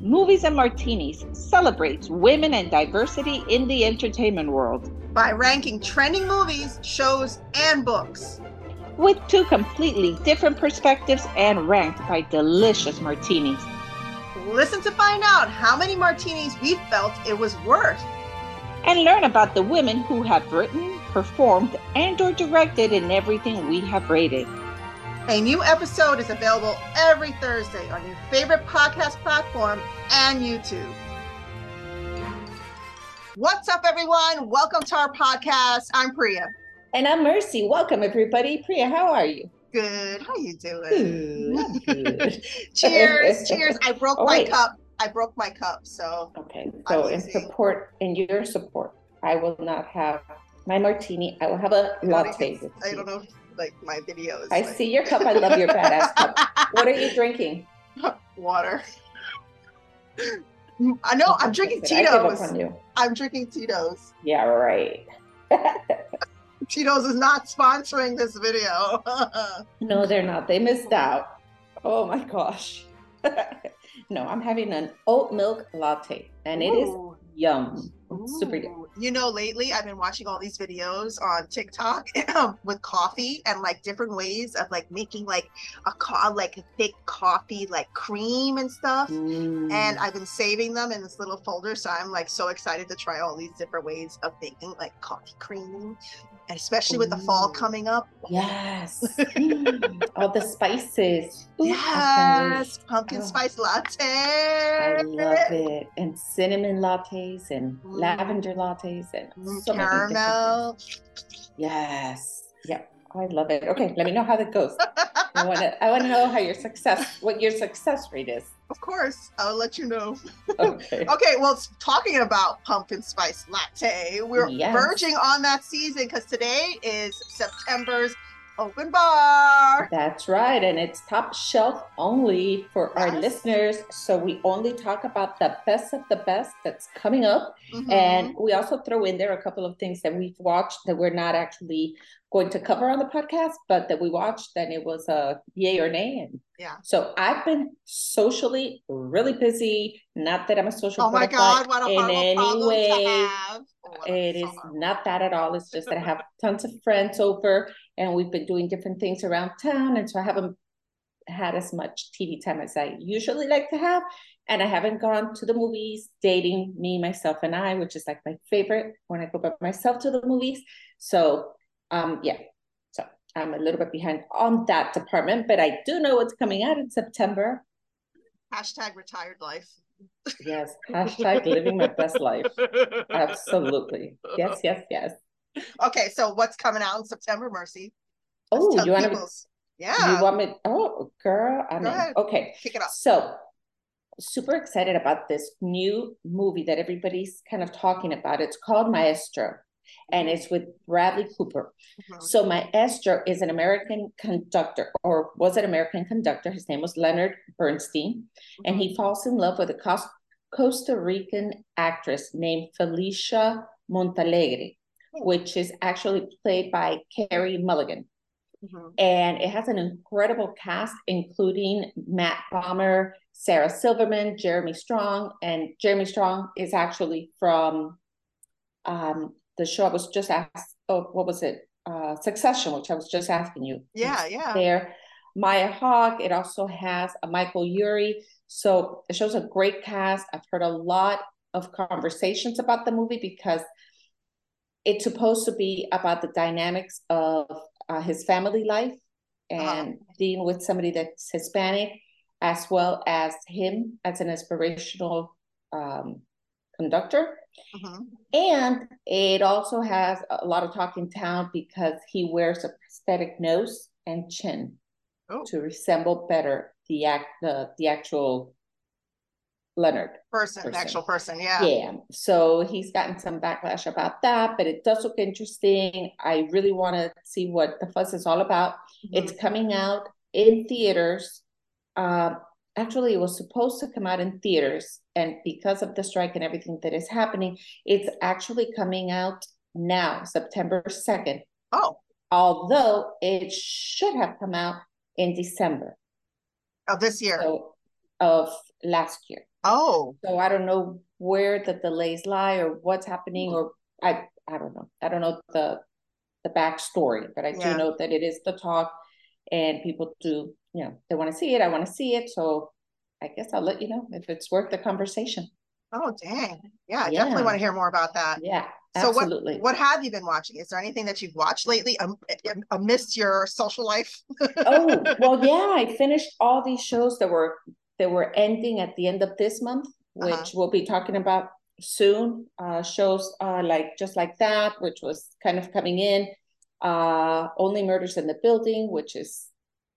Movies and Martinis celebrates women and diversity in the entertainment world by ranking trending movies, shows, and books. With two completely different perspectives and ranked by delicious martinis. Listen to find out how many martinis we felt it was worth. And learn about the women who have written, performed, and or directed in everything we have rated. A new episode is available every Thursday on your favorite podcast platform and YouTube. What's up, everyone? Welcome to our podcast. I'm Priya. And I'm Mercy. Welcome, everybody. Priya, how are you? Good. How are you doing? Good. good. cheers. cheers. I broke oh, my wait. cup. I broke my cup. So okay. So in support, in your support, I will not have my martini. I will have a latte. I don't know like my videos. I like... see your cup. I love your badass cup. What are you drinking? Water. I know. I'm drinking Tito's. I'm drinking Tito's. Yeah, right. Tito's is not sponsoring this video. no, they're not. They missed out. Oh my gosh. no, I'm having an oat milk latte, and Ooh. it is yum. Super good. You know, lately I've been watching all these videos on TikTok with coffee and like different ways of like making like a co- like a thick coffee like cream and stuff. Mm. And I've been saving them in this little folder, so I'm like so excited to try all these different ways of making like coffee cream and especially Ooh. with the fall coming up. Yes. All the spices. Ooh, yes. Pumpkin oh. spice latte. I love it. And cinnamon lattes and Ooh. lavender lattes and so caramel. Yes. Yep. I love it. Okay, let me know how that goes. I want to. I want to know how your success, what your success rate is. Of course, I'll let you know. Okay. okay. Well, talking about pumpkin spice latte, we're yes. verging on that season because today is September's open bar. That's right. And it's top shelf only for yes. our listeners. So we only talk about the best of the best that's coming up. Mm-hmm. And we also throw in there a couple of things that we've watched that we're not actually going to cover on the podcast, but that we watched then it was a yay or nay. And yeah. So I've been socially really busy. Not that I'm a social oh my God, what a in any way. Oh, it is not that at all. It's just that I have tons of friends over and we've been doing different things around town. And so I haven't had as much TV time as I usually like to have. And I haven't gone to the movies, dating me, myself, and I, which is like my favorite when I go by myself to the movies. So um, yeah, so I'm a little bit behind on that department, but I do know what's coming out in September. Hashtag retired life. Yes, hashtag living my best life. Absolutely. Yes, yes, yes. Okay, so what's coming out in September, Mercy? oh, you want to? Yeah. You want me? Oh, girl, I'm in. Okay. Kick it off. So, super excited about this new movie that everybody's kind of talking about. It's called Maestro and it's with Bradley Cooper. Mm-hmm. So Maestro is an American conductor, or was an American conductor. His name was Leonard Bernstein, mm-hmm. and he mm-hmm. falls in love with a Costa Rican actress named Felicia Montealegre, mm-hmm. which is actually played by Carey Mulligan. Mm-hmm. And it has an incredible cast, including Matt Bomer, Sarah Silverman, Jeremy Strong, and Jeremy Strong is actually from um, the show I was just asked, oh, what was it? Uh, Succession, which I was just asking you. Yeah, yeah. There, Maya Hawke. It also has a Michael Urie. So it shows a great cast. I've heard a lot of conversations about the movie because it's supposed to be about the dynamics of uh, his family life and uh-huh. dealing with somebody that's Hispanic, as well as him as an inspirational um, conductor. Mm-hmm. And it also has a lot of talk in town because he wears a prosthetic nose and chin oh. to resemble better the act the the actual Leonard person, person, actual person, yeah. Yeah. So he's gotten some backlash about that, but it does look interesting. I really want to see what the fuss is all about. Mm-hmm. It's coming out in theaters uh, actually it was supposed to come out in theaters and because of the strike and everything that is happening it's actually coming out now september 2nd oh although it should have come out in december of this year so of last year. Oh. So I don't know where the delays lie or what's happening or I I don't know. I don't know the the backstory, but I yeah. do know that it is the talk and people do, you know, they want to see it. I want to see it. So I guess I'll let you know if it's worth the conversation. Oh dang. Yeah, I yeah. definitely want to hear more about that. Yeah. Absolutely. So what what have you been watching? Is there anything that you've watched lately um, amidst your social life? oh, well yeah, I finished all these shows that were that were ending at the end of this month, which uh-huh. we'll be talking about soon. Uh, shows uh, like just like that, which was kind of coming in. Uh, Only Murders in the Building, which is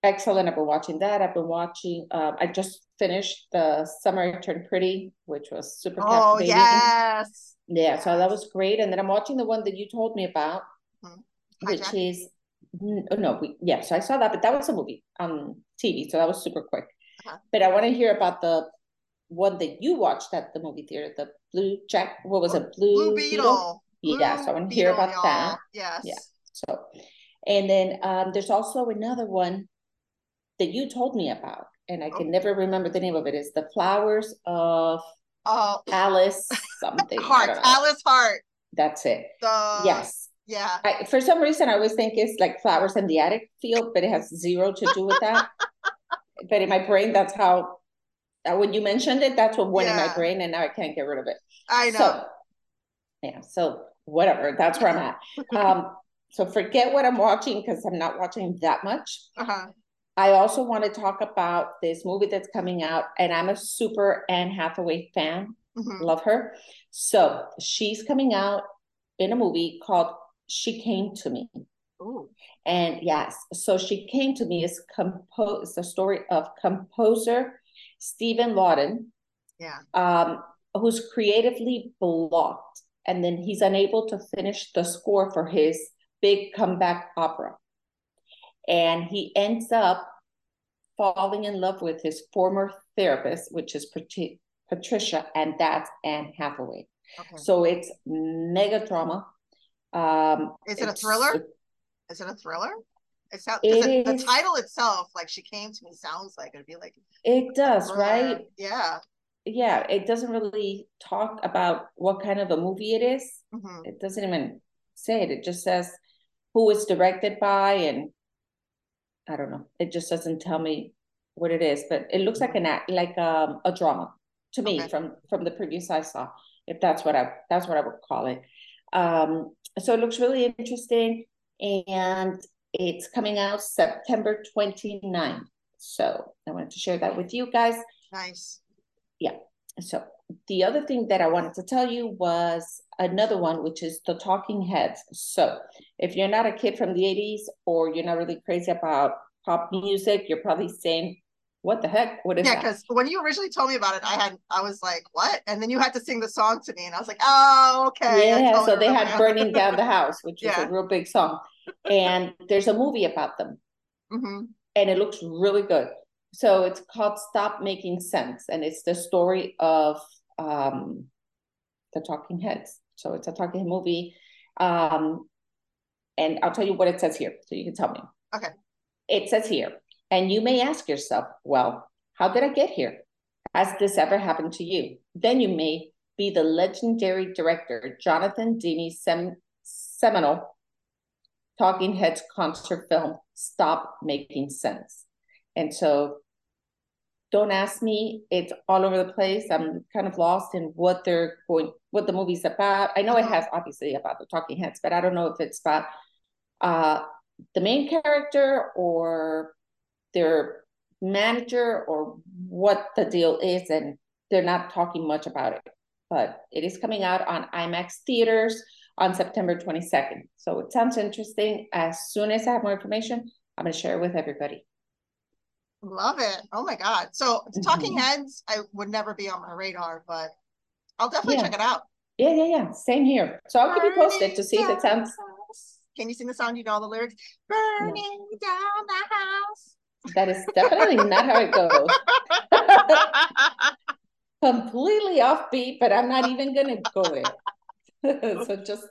excellent. I've been watching that. I've been watching. Uh, I just finished the Summer Turned Pretty, which was super oh, yes. Yeah, so that was great. And then I'm watching the one that you told me about, mm-hmm. which is oh, no, we, yeah. So I saw that, but that was a movie on TV, so that was super quick. Uh-huh. But I want to hear about the one that you watched at the movie theater, the Blue Jack. What was it? Blue, Blue Beetle. Beetle? Blue yeah, so I want to hear about y'all. that. Yes. Yeah. So, and then um, there's also another one that you told me about, and I can oh. never remember the name of it. Is the Flowers of oh. Alice something? Hart. Alice Hart. That's it. The... Yes. Yeah. I, for some reason, I always think it's like flowers in the attic field, but it has zero to do with that. but in my brain, that's how. Uh, when you mentioned it, that's what went yeah. in my brain, and now I can't get rid of it. I know. So, yeah. So whatever. That's where I'm at. Um, so forget what I'm watching because I'm not watching that much. Uh-huh. I also want to talk about this movie that's coming out, and I'm a super Anne Hathaway fan. Mm-hmm. Love her. So she's coming out in a movie called She Came to Me. Ooh. And yes, so She Came to Me is compose the story of composer Steven Lauddem. Yeah. Um, who's creatively blocked, and then he's unable to finish the score for his big comeback opera. And he ends up falling in love with his former therapist, which is Patricia, and that's Anne Hathaway. Okay. So it's mega drama. Um, is it a thriller? Is it a thriller? It sounds it the title itself, like she came to me, sounds like it'd be like it does, right? Yeah. Yeah, it doesn't really talk about what kind of a movie it is. Mm-hmm. It doesn't even say it. It just says who it's directed by and I don't know. It just doesn't tell me what it is, but it looks like an act, like um, a drama to me okay. from from the previews I saw. If that's what I that's what I would call it. Um, so it looks really interesting, and it's coming out September 29th. So I wanted to share that with you guys. Nice. Yeah. So the other thing that I wanted to tell you was another one, which is the Talking Heads. So if you're not a kid from the 80s or you're not really crazy about pop music, you're probably saying, what the heck? What is it? yeah, because when you originally told me about it, I had I was like, what? And then you had to sing the song to me, and I was like, oh, okay. Yeah, so they had Burning Down the House, which yeah. is a real big song. And there's a movie about them. Mm-hmm. And it looks really good. So it's called Stop Making Sense, and it's the story of um, the Talking Heads. So it's a talking movie. Um, and I'll tell you what it says here, so you can tell me. Okay. It says here, and you may ask yourself, well, how did I get here? Has this ever happened to you? Then you may be the legendary director Jonathan Demme's sem- seminal Talking Heads concert film, Stop Making Sense. And so don't ask me. It's all over the place. I'm kind of lost in what they're going, what the movie's about. I know it has obviously about the talking heads, but I don't know if it's about uh, the main character or their manager or what the deal is. And they're not talking much about it. But it is coming out on IMAX theaters on September 22nd. So it sounds interesting. As soon as I have more information, I'm going to share it with everybody. Love it. Oh my God. So Talking mm-hmm. Heads, I would never be on my radar, but I'll definitely yeah. check it out. Yeah, yeah, yeah. Same here. So I'll keep you posted to see if it sounds. Can you sing the song? You know all the lyrics? Burning no. down the house. That is definitely not how it goes. Completely offbeat, but I'm not even gonna go there. so just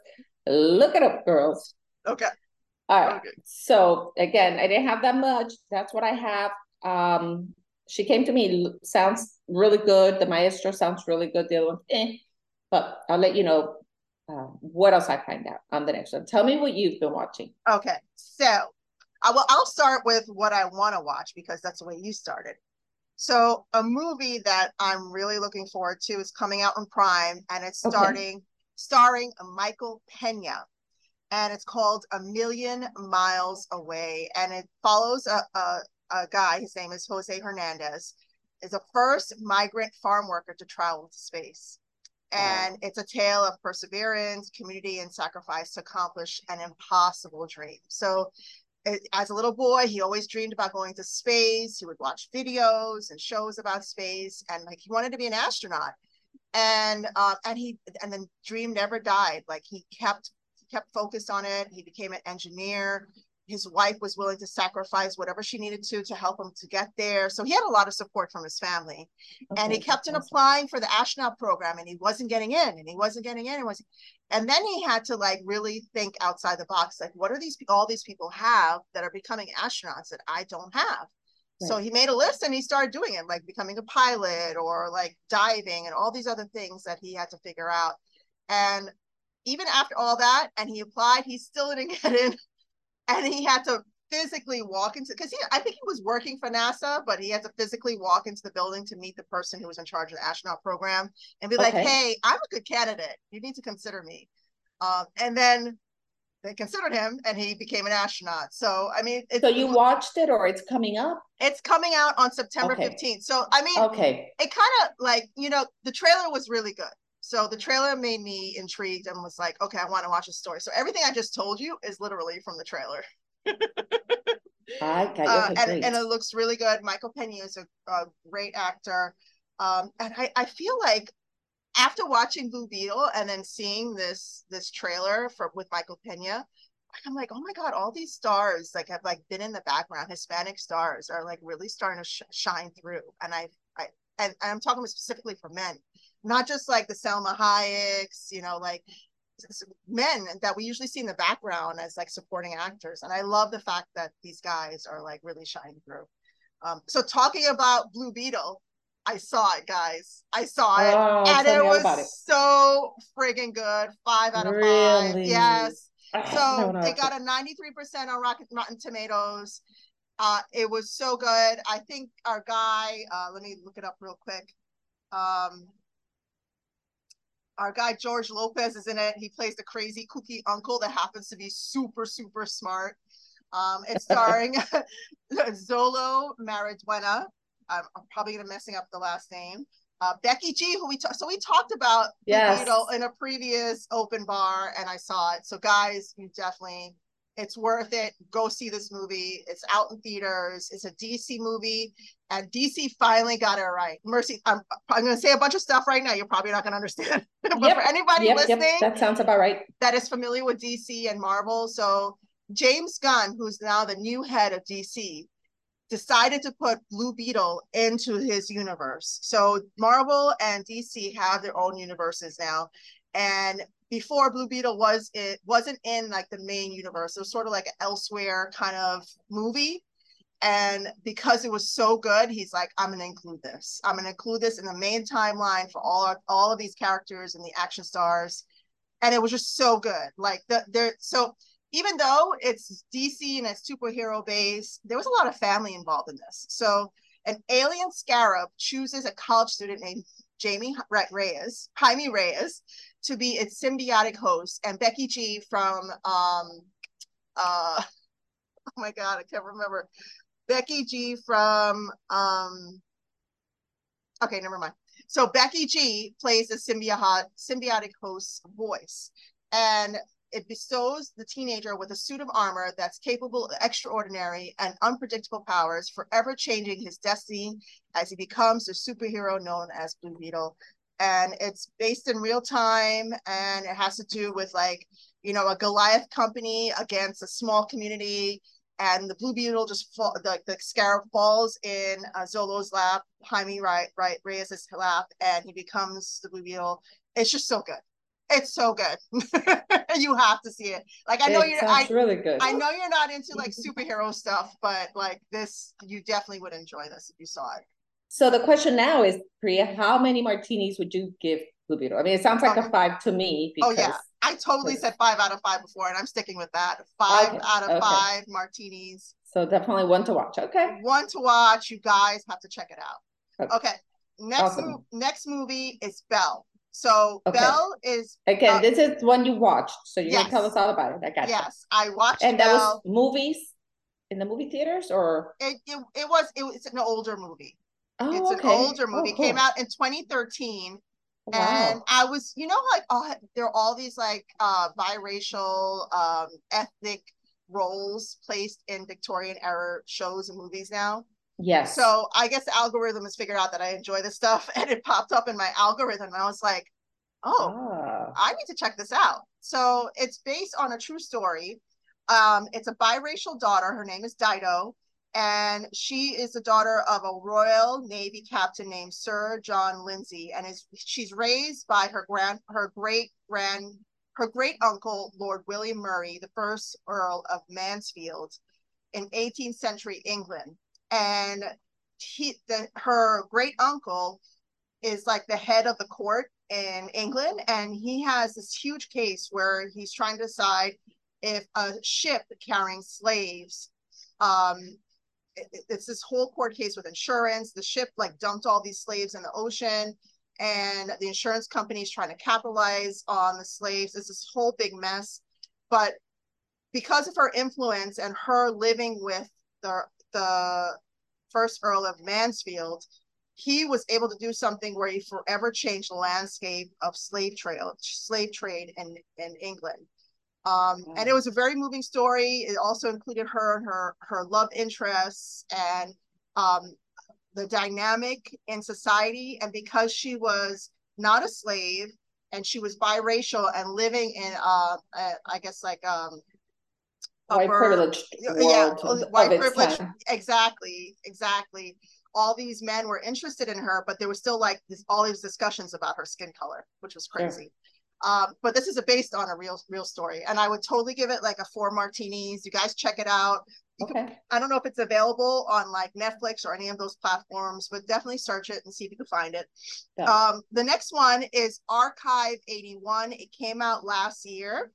look it up, girls. Okay. All right. Okay. So again, I didn't have that much. That's what I have. Um, she came to me. Sounds really good. The Maestro sounds really good. The other one, eh. But I'll let you know uh, what else I find out on the next one. Tell me what you've been watching. Okay, so I will. I'll start with what I want to watch because that's the way you started. So a movie that I'm really looking forward to is coming out on Prime, and it's starting okay. starring Michael Pena, and it's called A Million Miles Away, and it follows a, a, a guy. His name is Jose Hernandez. Is the first migrant farm worker to travel to space. And it's a tale of perseverance, community, and sacrifice to accomplish an impossible dream. So as a little boy, he always dreamed about going to space. He would watch videos and shows about space, and like he wanted to be an astronaut. And uh, and he and then dream never died. Like he kept he kept focused on it. He became an engineer his wife was willing to sacrifice whatever she needed to to help him to get there. So he had a lot of support from his family. Okay, and he kept on applying for the astronaut program and he wasn't getting in and he wasn't getting in. And, was, and then he had to like really think outside the box. Like, what are these all these people have that are becoming astronauts that I don't have? Right. So he made a list and he started doing it, like becoming a pilot or like diving and all these other things that he had to figure out. And even after all that, and he applied, he still didn't get in and he had to physically walk into because he I think he was working for NASA, but he had to physically walk into the building to meet the person who was in charge of the astronaut program and be okay. like, "Hey, I'm a good candidate. You need to consider me." Um, and then they considered him, and he became an astronaut. So I mean, so you watched it, or it's coming up? It's coming out on September okay. 15th. So I mean, okay, it kind of like you know the trailer was really good. So the trailer made me intrigued and was like, okay, I want to watch a story. So everything I just told you is literally from the trailer. I got uh, and, and it looks really good. Michael Pena is a, a great actor. Um, and I, I feel like after watching Blue Beetle and then seeing this this trailer for with Michael Pena, I'm like, oh my god, all these stars like have like been in the background. Hispanic stars are like really starting to sh- shine through. And I, I, and, and I'm talking specifically for men not just like the Salma Hayeks, you know, like men that we usually see in the background as like supporting actors. And I love the fact that these guys are like really shining through. Um, so talking about Blue Beetle, I saw it, guys. I saw it, oh, and it was it. so friggin' good. Five out of really? five. Yes. so they got a 93% on Rotten, Rotten Tomatoes. Uh, it was so good. I think our guy, uh, let me look it up real quick. Um, our guy George Lopez is in it. He plays the crazy kooky uncle that happens to be super, super smart. Um, it's starring Xolo Maridueña. I'm, I'm probably gonna messing up the last name. Uh, Becky G, who we ta- so we talked about yes. in a previous open bar, and I saw it. So guys, you definitely it's worth it. Go see this movie. It's out in theaters. It's a DC movie, and DC finally got it right. Mercy, I'm, I'm going to say a bunch of stuff right now. You're probably not going to understand. but yep. for anybody yep, listening, yep. that sounds about right. That is familiar with DC and Marvel. So James Gunn, who's now the new head of DC, decided to put Blue Beetle into his universe. So Marvel and DC have their own universes now. And before Blue Beetle was it wasn't in like the main universe. It was sort of like an elsewhere kind of movie. And because it was so good, he's like, I'm gonna include this. I'm gonna include this in the main timeline for all our, all of these characters and the action stars. And it was just so good. Like the there so even though it's DC and it's superhero based, there was a lot of family involved in this. So an alien scarab chooses a college student named Jamie Reyes, Jaime Reyes, to be its symbiotic host, and Becky G from um uh oh my god, I can't remember. Becky G from um okay, never mind. So Becky G plays a symbiotic symbiotic host voice. And it bestows the teenager with a suit of armor that's capable of extraordinary and unpredictable powers, forever changing his destiny as he becomes the superhero known as Blue Beetle and it's based in real time and it has to do with like you know a goliath company against a small community and the blue beetle just fall the, the scarab falls in uh, xolo's lap jaime right right reyes' lap and he becomes the blue beetle. It's just so good. It's so good. You have to see it. Like i know it you're I, really good. I know you're not into like superhero stuff but like this you definitely would enjoy this if you saw it. So the question now is, Priya, how many martinis would you give Blue Beetle? I mean, it sounds like a five to me. Because, oh yeah, I totally said five out of five before, and I'm sticking with that. Five okay, out of okay. five martinis. So definitely one to watch. Okay. One to watch. You guys have to check it out. Okay. okay. Next, awesome. mo- next movie is Belle. So okay. Belle is again. Uh, this is one you watched, so you're yes. gonna tell us all about it. I got Yes, you. I watched. And Belle. that was movies in the movie theaters, or it it, it was it was an older movie. Oh, it's okay. an older movie. Oh, cool. Came out in 2013. Wow. And I was, you know, like oh, there are all these like uh biracial, um, ethnic roles placed in Victorian era shows and movies now. Yes. So I guess the algorithm has figured out that I enjoy this stuff and it popped up in my algorithm. And I was like, oh, ah. I need to check this out. So it's based on a true story. Um, it's a biracial daughter. Her name is Dido. And she is the daughter of a Royal Navy captain named Sir John Lindsay. And is she's raised by her grand her great grand her great uncle, Lord William Murray, the first Earl of Mansfield in 18th century England and he the her great uncle is like the head of the court in England and he has this huge case where he's trying to decide if a ship carrying slaves um it, it's this whole court case with insurance. The ship like dumped all these slaves in the ocean and the insurance company is trying to capitalize on the slaves. It's this whole big mess. But because of her influence and her living with the the first Earl of Mansfield, he was able to do something where he forever changed the landscape of slave trade, slave trade in, in England. Um, and it was a very moving story. It also included her and her her love interests and um, the dynamic in society. And because she was not a slave and she was biracial and living in, uh, uh I guess like um, white privilege yeah white privilege exactly exactly all these men were interested in her but there was still like this, all these discussions about her skin color which was crazy. Um, but this is a, based on a real real story and i would totally give it like a four martinis you guys check it out okay. Can, i don't know if it's available on like netflix or any of those platforms but definitely search it and see if you can find it yeah. um, the next one is archive 81 it came out last year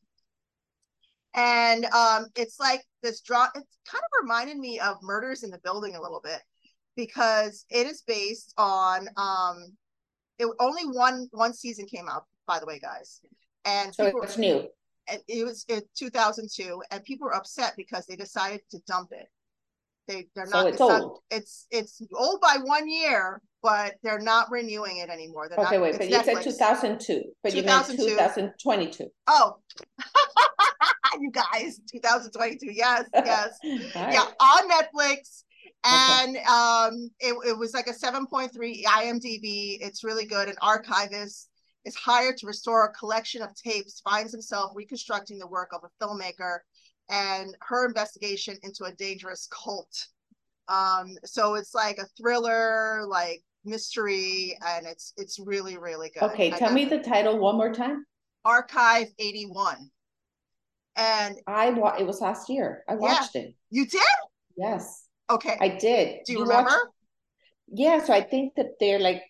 and um, it's like this draw. It kind of reminded me of Murders in the Building a little bit because it is based on. Um, it only one one season came out, by the way, guys, and so people, it's new. And it was in 2002, and people were upset because they decided to dump it. They they're so not. It's, it's old. It's it's old by one year, but they're not renewing it anymore. They're okay, not, wait, but you said 2002, but 2002. you meant 2022. Oh, you guys, 2022. Yes, yes. right. Yeah, on Netflix. And okay. um, it, it was like a 7.3 IMDb. It's really good. An archivist is hired to restore a collection of tapes, finds himself reconstructing the work of a filmmaker and her investigation into a dangerous cult. Um, so it's like a thriller, like mystery, and it's it's really really good. Okay, tell me the title one more time. Archive 81. And I wa- it was last year. I watched yeah. it. You did? Yes. Okay. I did. Do you, you remember? Watched... Yeah, so I think that they're like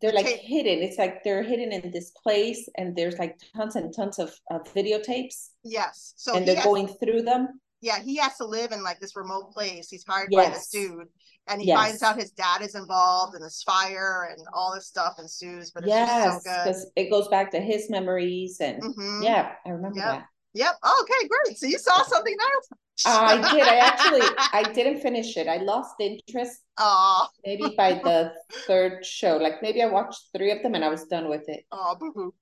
they're like okay. hidden. It's like they're hidden in this place, and there's like tons and tons of uh, videotapes. Yes. So and they're has, going through them. Yeah, he has to live in like this remote place. He's hired yes. by this dude, and he yes. finds out his dad is involved, in this fire and all this stuff ensues. But it's yes, just so good because it goes back to his memories, and mm-hmm. yeah, I remember yep. that. Yep. Oh, okay, great. So you saw something there. Oh, I did. I actually I didn't finish it. I lost interest. Oh. Maybe by the third show. Like maybe I watched three of them and I was done with it. Oh, boo boo.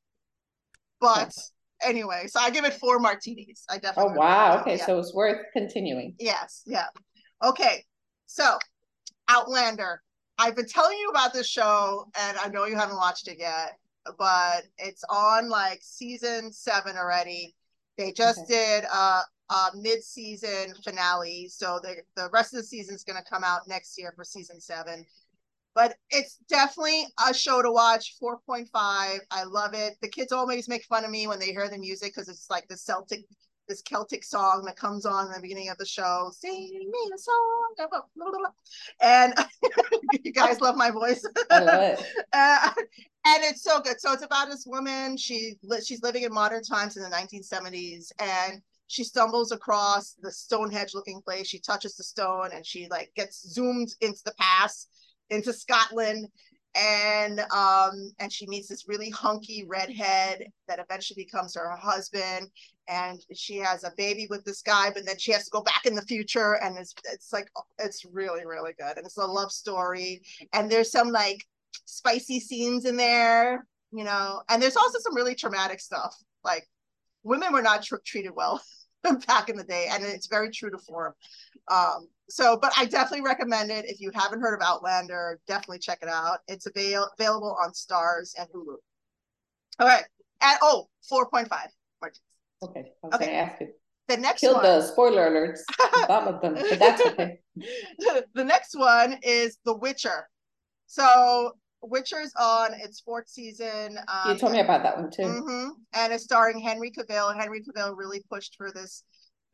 But anyway, so I give it four martinis. I oh, definitely. Oh wow. Okay, yeah. so it's worth continuing. Yes. Yeah. Okay. So, Outlander. I've been telling you about this show, and I know you haven't watched it yet, but it's on like season seven already. They just okay. did a, a mid-season finale, so the the rest of the season is going to come out next year for season seven. But it's definitely a show to watch. Four point five. I love it. The kids always make fun of me when they hear the music because it's like the Celtic this Celtic song that comes on in the beginning of the show. Sing me a song. Blah, blah, blah, and you guys love my voice. Love it. Uh, and it's so good. So it's about this woman. She she's living in modern times in the 1970s, and she stumbles across the Stonehenge looking place. She touches the stone, and she like gets zoomed into the past, into Scotland, and um and she meets this really hunky redhead that eventually becomes her husband. And she has a baby with this guy but then she has to go back in the future. And it's it's like it's really really good. And it's a love story. And there's some like spicy scenes in there you know? And there's also some really traumatic stuff. Like women were not tr- treated well back in the day and it's very true to form. Um so but i definitely recommend it if you haven't heard of outlander definitely check it out it's avail- available on Starz and hulu all right and oh 4.5 okay okay. ask you the next Killed one. the spoiler alerts of them but that's okay the next one is the witcher so Witcher's on its fourth season. Um, you told me about that one too. Mm-hmm. And it's starring Henry Cavill. Henry Cavill really pushed for this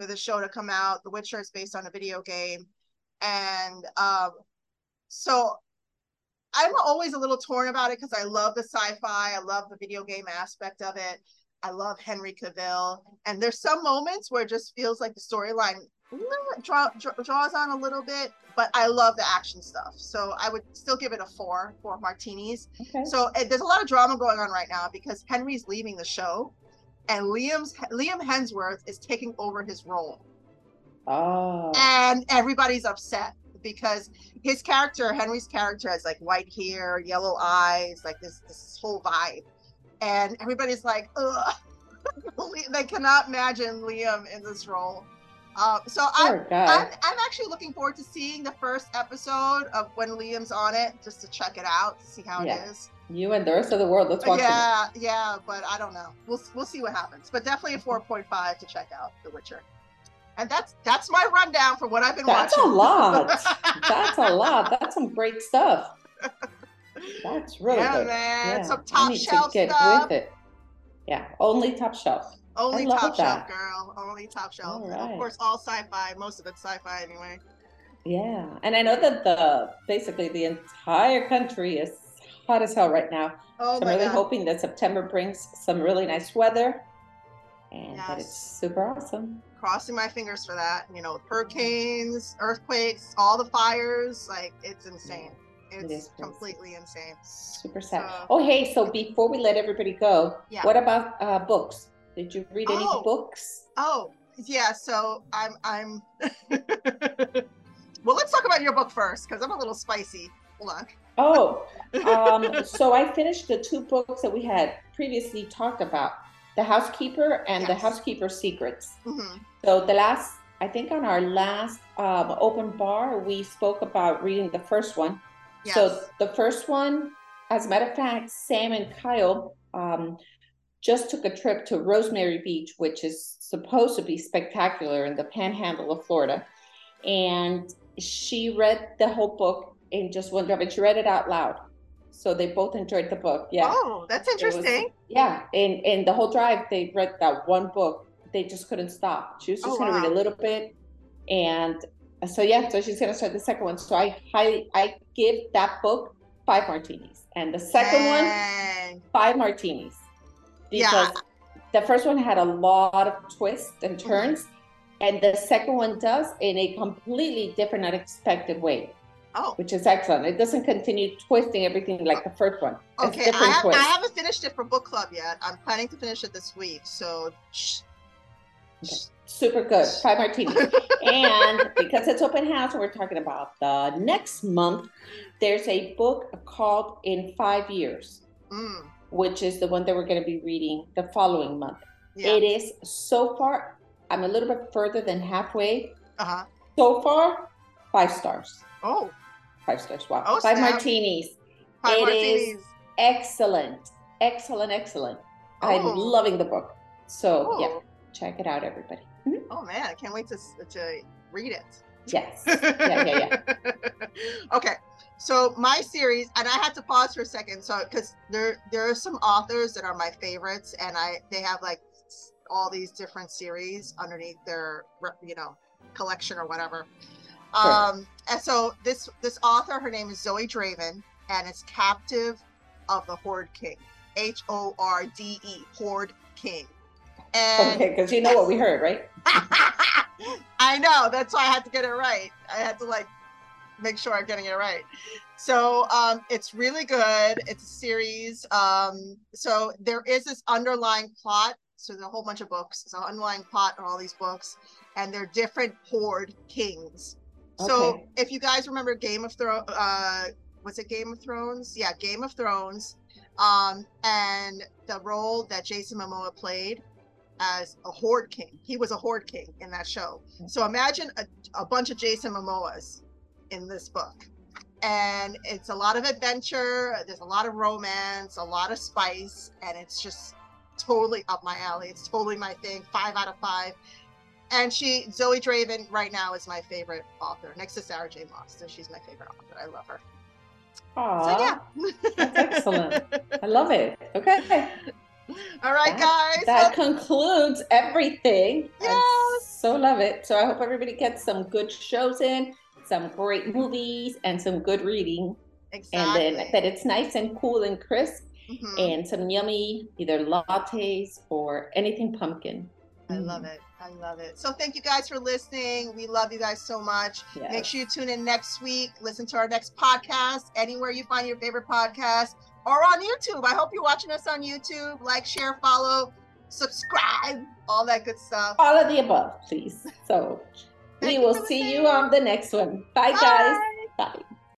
for the show to come out. The Witcher is based on a video game, and um, so I'm always a little torn about it because I love the sci-fi, I love the video game aspect of it. I love Henry Cavill, and there's some moments where it just feels like the storyline draw, draw, draws on a little bit, but I love the action stuff. So I would still give it a four, four martinis. Okay. So there's a lot of drama going on right now because Henry's leaving the show, and Liam's Liam Hemsworth is taking over his role. Oh. And everybody's upset because his character, Henry's character, has like white hair, yellow eyes, like this this whole vibe, and everybody's like, ugh. they cannot imagine Liam in this role. Uh, so I'm, I'm, I'm actually looking forward to seeing the first episode of when Liam's on it, just to check it out, to see how yeah. it is. You and the rest of the world. Let's watch yeah, it. Yeah, yeah, but I don't know. We'll we'll see what happens. But definitely a 4.5 to check out The Witcher. And that's that's my rundown for what I've been that's watching. That's a lot. that's a lot. That's some great stuff. That's really yeah, good. Man. Yeah, Some top shelf stuff. Yeah, only top shelf. Only top that. shelf, girl. Only top shelf. Right. Of course, all sci-fi. Most of it's sci-fi anyway. Yeah, and I know that the basically the entire country is hot as hell right now. Oh so I'm really God. hoping that September brings some really nice weather, and yes. that it's super awesome. Crossing my fingers for that. You know, hurricanes, earthquakes, all the fires. Like it's insane. It's it completely insane. Super sad. So, oh, hey, so before we let everybody go, yeah. what about uh, books? Did you read any oh. books? Oh, yeah. So I'm I'm well let's talk about your book first because I'm a little spicy. Hold on. Oh, um, so I finished the two books that we had previously talked about The Housekeeper and yes. The Housekeeper Secrets. Mm-hmm. So the last, I think on our last um, open bar, we spoke about reading the first one. Yes. So the first one, as a matter of fact, Sam and Kyle um, just took a trip to Rosemary Beach, which is supposed to be spectacular in the panhandle of Florida. And she read the whole book in just one drive and she read it out loud. So they both enjoyed the book. Yeah. Oh, that's interesting. Was, yeah. And, in the whole drive, they read that one book. They just couldn't stop. She was just oh, gonna wow. read a little bit. And uh, so yeah, so she's gonna start the second one. So I highly I give that book five martinis. And the second Dang. one, five martinis because yeah. the first one had a lot of twists and turns, and the second one does in a completely different, unexpected way. Oh. Which is excellent. It doesn't continue twisting everything like the first one. Okay, I, have, I, haven't finished it for book club yet. I'm planning to finish it this week. So, okay. super good. Five martini. and because it's open house we're talking about the next month, there's a book called In Five Years. Mm which is the one that we're going to be reading the following month. Yeah. It is so far, I'm a little bit further than halfway. Uh-huh. So far, five stars. Oh. Five stars. Wow. Oh, five snap. martinis. Five it martinis. is excellent. Excellent, excellent. Oh. I'm loving the book. So, oh. yeah, check it out, everybody. Mm-hmm. Oh, man. I can't wait to, to read it. Yes. Yeah, yeah, yeah. okay. So my series, and I had to pause for a second, so because there there are some authors that are my favorites, and I they have like all these different series underneath their you know collection or whatever. Sure. Um, and so this this author, her name is Zoey Draven, and it's Captive of the Horde King. H O R D E, Horde King. And okay, because you know what we heard, right? I know. That's why I had to get it right. I had to like make sure I'm getting it right. So um, it's really good. It's a series. Um, so there is this underlying plot. So there's a whole bunch of books. An underlying plot in all these books, and they're different horde kings. Okay. So if you guys remember Game of Thrones, uh, was it Game of Thrones? Yeah, Game of Thrones. Um, and the role that Jason Momoa played as a horde king. He was a horde king in that show. So imagine a, a bunch of Jason Momoas in this book. And it's a lot of adventure, there's a lot of romance, a lot of spice, and it's just totally up my alley. It's totally my thing. Five out of five. And she, Zoey Draven, right now is my favorite author, next to Sarah J. Maas. So she's my favorite author. I love her. Aww, so yeah, that's excellent. I love it. Okay. All right, that, guys. That well, concludes everything. Yes. I so love it. So I hope everybody gets some good shows in, some great movies, and some good reading. Exactly. And then that it's nice and cool and crisp, mm-hmm. and some yummy either lattes or anything pumpkin. I love it. I love it. So thank you guys for listening. We love you guys so much. Yes. Make sure you tune in next week. Listen to our next podcast anywhere you find your favorite podcast or on YouTube. I hope you're watching us on YouTube. Like, share, follow, subscribe, all that good stuff. All of the above, please. So we will see you on the next one. Bye, Bye. guys. Bye.